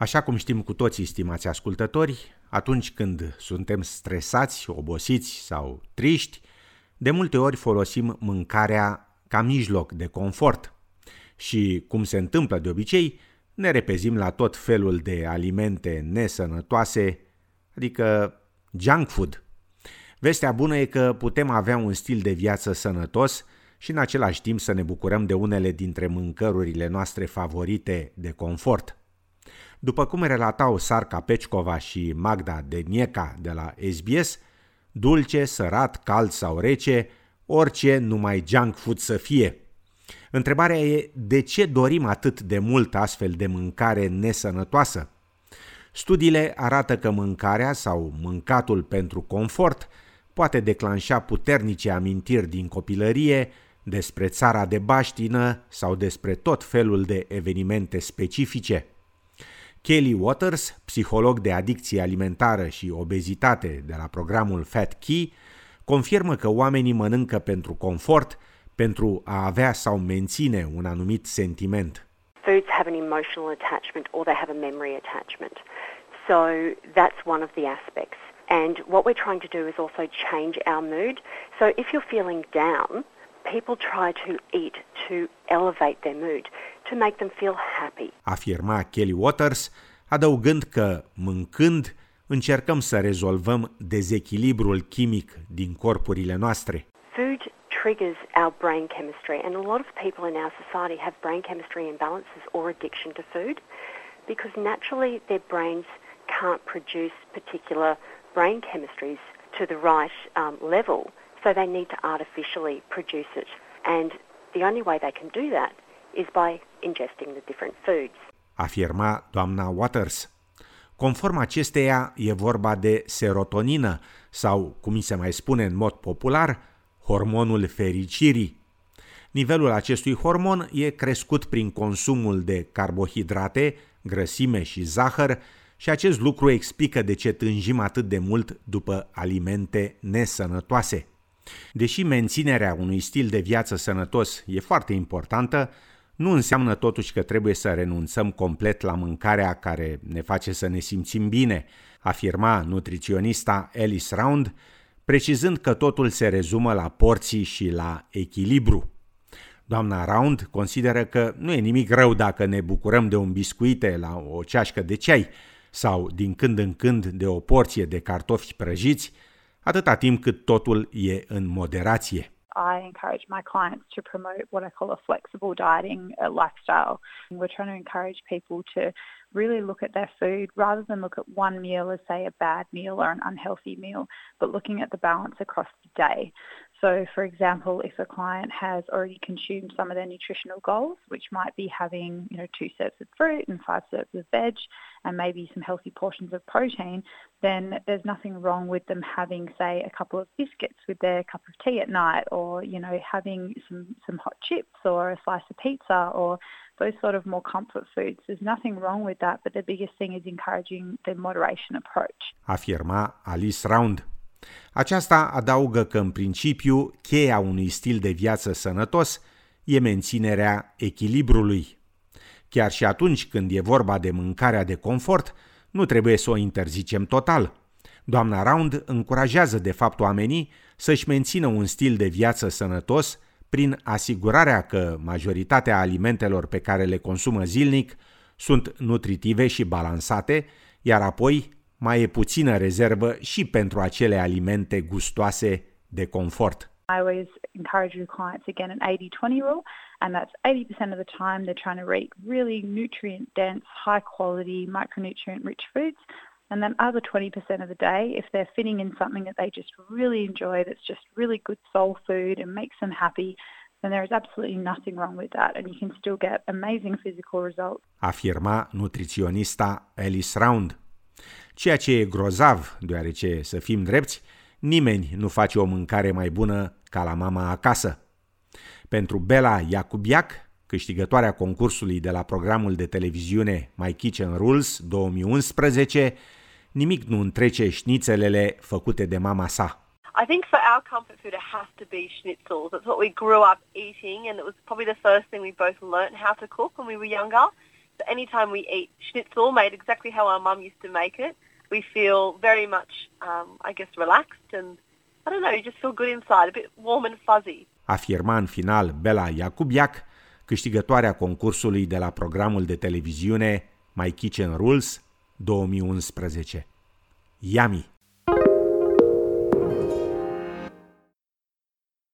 Așa cum știm cu toții, stimați ascultători, atunci când suntem stresați, obosiți sau triști, de multe ori folosim mâncarea ca mijloc de confort. Și, cum se întâmplă de obicei, ne repezim la tot felul de alimente nesănătoase, adică junk food. Vestea bună e că putem avea un stil de viață sănătos și în același timp să ne bucurăm de unele dintre mâncărurile noastre favorite de confort. După cum relatau Sarca Pecicova și Magda Denieca de la SBS, dulce, sărat, cald sau rece, orice numai junk food să fie. Întrebarea e de ce dorim atât de mult astfel de mâncare nesănătoasă? Studiile arată că mâncarea sau mâncatul pentru confort poate declanșa puternice amintiri din copilărie despre țara de baștină sau despre tot felul de evenimente specifice. Kelly Waters, psiholog de adicție alimentară și obezitate de la programul Fat Key, confirmă că oamenii mănâncă pentru confort, pentru a avea sau menține un anumit sentiment. Foods have an emotional attachment or they have a memory attachment. So that's one of the aspects. And what we're trying to do is also change our mood. So if you're feeling down, people try to eat to elevate their mood, to make them feel happy. Afirma Kelly Waters, adăugând că, mâncând, încercăm să rezolvăm dezechilibrul chimic din corpurile noastre. Food triggers our brain chemistry, and a lot of people in our society have brain chemistry imbalances or addiction to food because naturally their brains can't produce particular brain chemistries to the right um, level, so they need to artificially produce it. And the only way they can do that is by ingesting the different foods. Afirma doamna Waters. Conform acesteia, e vorba de serotonină sau, cum se mai spune în mod popular, hormonul fericirii. Nivelul acestui hormon e crescut prin consumul de carbohidrate, grăsime și zahăr și acest lucru explică de ce tânjim atât de mult după alimente nesănătoase. Deși menținerea unui stil de viață sănătos e foarte importantă, nu înseamnă totuși că trebuie să renunțăm complet la mâncarea care ne face să ne simțim bine, afirma nutriționista Alice Round, precizând că totul se rezumă la porții și la echilibru. Doamna Round consideră că nu e nimic rău dacă ne bucurăm de un biscuite la o ceașcă de ceai sau din când în când de o porție de cartofi prăjiți, atâta timp cât totul e în moderație. I encourage my clients to promote what I call a flexible dieting uh, lifestyle. We're trying to encourage people to really look at their food rather than look at one meal as, say, a bad meal or an unhealthy meal, but looking at the balance across the day. So, for example, if a client has already consumed some of their nutritional goals, which might be having, you know, two serves of fruit and five serves of veg and maybe some healthy portions of protein, then there's nothing wrong with them having, say, a couple of biscuits with their cup of tea at night or, you know, having some, some hot chips or a slice of pizza or those sort of more comfort foods. There's nothing wrong with that, but the biggest thing is encouraging the moderation approach. Afirma Alice Round. Aceasta adaugă că, în principiu, cheia unui stil de viață sănătos e menținerea echilibrului. Chiar și atunci când e vorba de mâncarea de confort, nu trebuie să o interzicem total. Doamna Round încurajează de fapt oamenii să-și mențină un stil de viață sănătos prin asigurarea că majoritatea alimentelor pe care le consumă zilnic sunt nutritive și balansate, iar apoi mai e puțină rezervă și pentru acele alimente gustoase de confort. I always encourage the clients again an 80-20 rule, and that's 80% of the time they're trying to eat really nutrient dense, high quality, micronutrient rich foods. And then other 20% of the day, if they're fitting in something that they just really enjoy, that's just really good soul food and makes them happy, then there is absolutely nothing wrong with that and you can still get amazing physical results. Afirma nutriționista Alice Round. Ceea ce e grozav, deoarece, să fim drepți, nimeni nu face o mâncare mai bună ca la mama acasă. Pentru Bela Iacubiac, câștigătoarea concursului de la programul de televiziune My Kitchen Rules 2011, nimic nu întrece șnițelele făcute de mama sa. I think for our comfort food, it has to be schnitzels. That's what we grew up eating, and it was probably the first thing we both learnt how to cook when we were younger. anytime we eat schnitzel made exactly how our mum used to make it, we feel very much, um, I guess, relaxed and I don't know, you just feel good inside, a bit warm and fuzzy. Afirma în final Bela Iacubiac, câștigătoarea concursului de la programul de televiziune My Kitchen Rules 2011. Yummy!